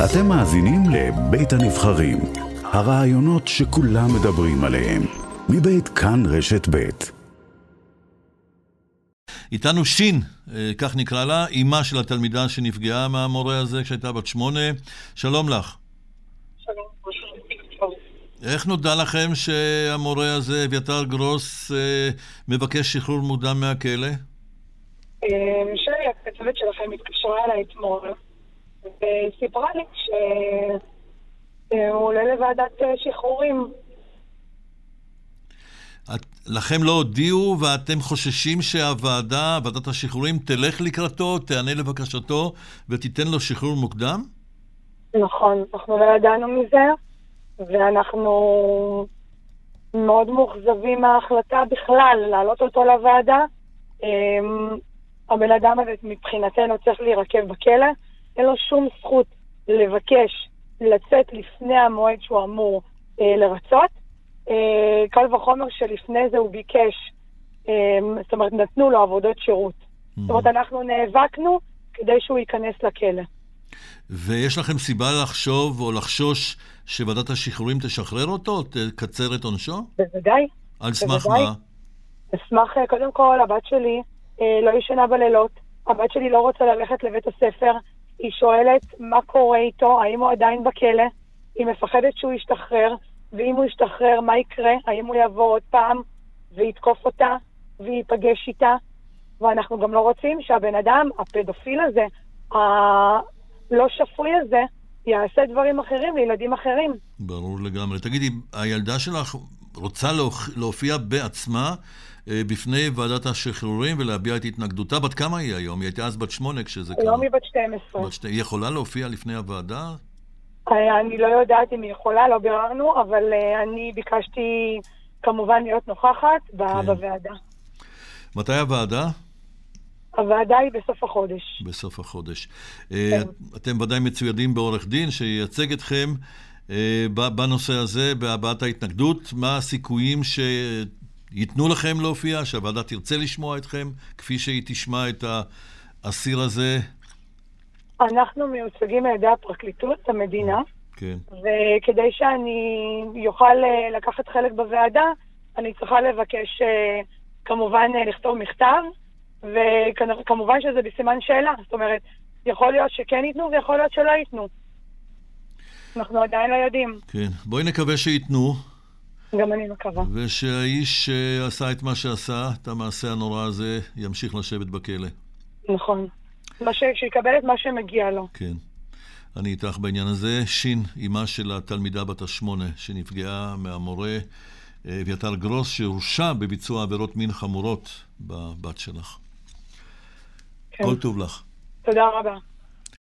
אתם מאזינים לבית הנבחרים, הרעיונות שכולם מדברים עליהם, מבית כאן רשת בית. איתנו שין, אה, כך נקרא לה, אימה של התלמידה שנפגעה מהמורה הזה כשהייתה בת שמונה. שלום לך. איך נודע לכם שהמורה הזה, אביתר גרוס, אה, מבקש שחרור מוקדם מהכלא? אה, שלי, הכתבת שלכם התקשרה אליי אתמול, וסיפרה לי שהוא עולה לוועדת שחרורים. את, לכם לא הודיעו ואתם חוששים שהוועדה, ועדת השחרורים, תלך לקראתו, תענה לבקשתו ותיתן לו שחרור מוקדם? נכון, אנחנו לא ידענו מזה, ואנחנו מאוד מאוכזבים מההחלטה בכלל להעלות אותו לוועדה. אמ, הבן אדם הזה מבחינתנו צריך להירקב בכלא, אין לו שום זכות לבקש לצאת לפני המועד שהוא אמור אה, לרצות. אה, קל וחומר שלפני זה הוא ביקש, אה, זאת אומרת, נתנו לו עבודות שירות. Mm-hmm. זאת אומרת, אנחנו נאבקנו כדי שהוא ייכנס לכלא. ויש לכם סיבה לחשוב או לחשוש שוועדת השחרורים תשחרר אותו, תקצר את עונשו? בוודאי. על סמך מה? אשמח, אה, קודם כל, הבת שלי אה, לא ישנה בלילות, הבת שלי לא רוצה ללכת לבית הספר, היא שואלת מה קורה איתו, האם הוא עדיין בכלא, היא מפחדת שהוא ישתחרר, ואם הוא ישתחרר, מה יקרה? האם הוא יבוא עוד פעם ויתקוף אותה וייפגש איתה? ואנחנו גם לא רוצים שהבן אדם, הפדופיל הזה, הלא שפוי הזה, יעשה דברים אחרים לילדים אחרים. ברור לגמרי. תגידי, הילדה שלך רוצה להופיע בעצמה אה, בפני ועדת השחרורים ולהביע את התנגדותה. בת כמה היא היום? היא הייתה אז בת שמונה כשזה קרה. היום היא בת 12. בת שתי... היא יכולה להופיע לפני הוועדה? אה, אני לא יודעת אם היא יכולה, לא ביררנו, אבל אה, אני ביקשתי כמובן להיות נוכחת כן. בוועדה. מתי הוועדה? הוועדה היא בסוף החודש. בסוף החודש. כן. אתם ודאי מצוידים בעורך דין שייצג אתכם בנושא הזה, בהבעת ההתנגדות. מה הסיכויים ש... ייתנו לכם להופיע, שהוועדה תרצה לשמוע אתכם, כפי שהיא תשמע את האסיר הזה? אנחנו מיוצגים על ידי הפרקליטות, המדינה, כן. וכדי שאני אוכל אה, לקחת חלק בוועדה, אני צריכה לבקש אה, כמובן אה, לכתוב מכתב, וכמובן שזה בסימן שאלה. זאת אומרת, יכול להיות שכן ייתנו ויכול להיות שלא ייתנו. אנחנו עדיין לא יודעים. כן, בואי נקווה שייתנו. גם אני מקווה. ושהאיש שעשה את מה שעשה, את המעשה הנורא הזה, ימשיך לשבת בכלא. נכון. שיקבל את מה שמגיע לו. כן. אני איתך בעניין הזה. שין, אימה של התלמידה בת השמונה, שנפגעה מהמורה אביתר גרוס, שהורשע בביצוע עבירות מין חמורות בבת שלך. כן. כל טוב לך. תודה רבה.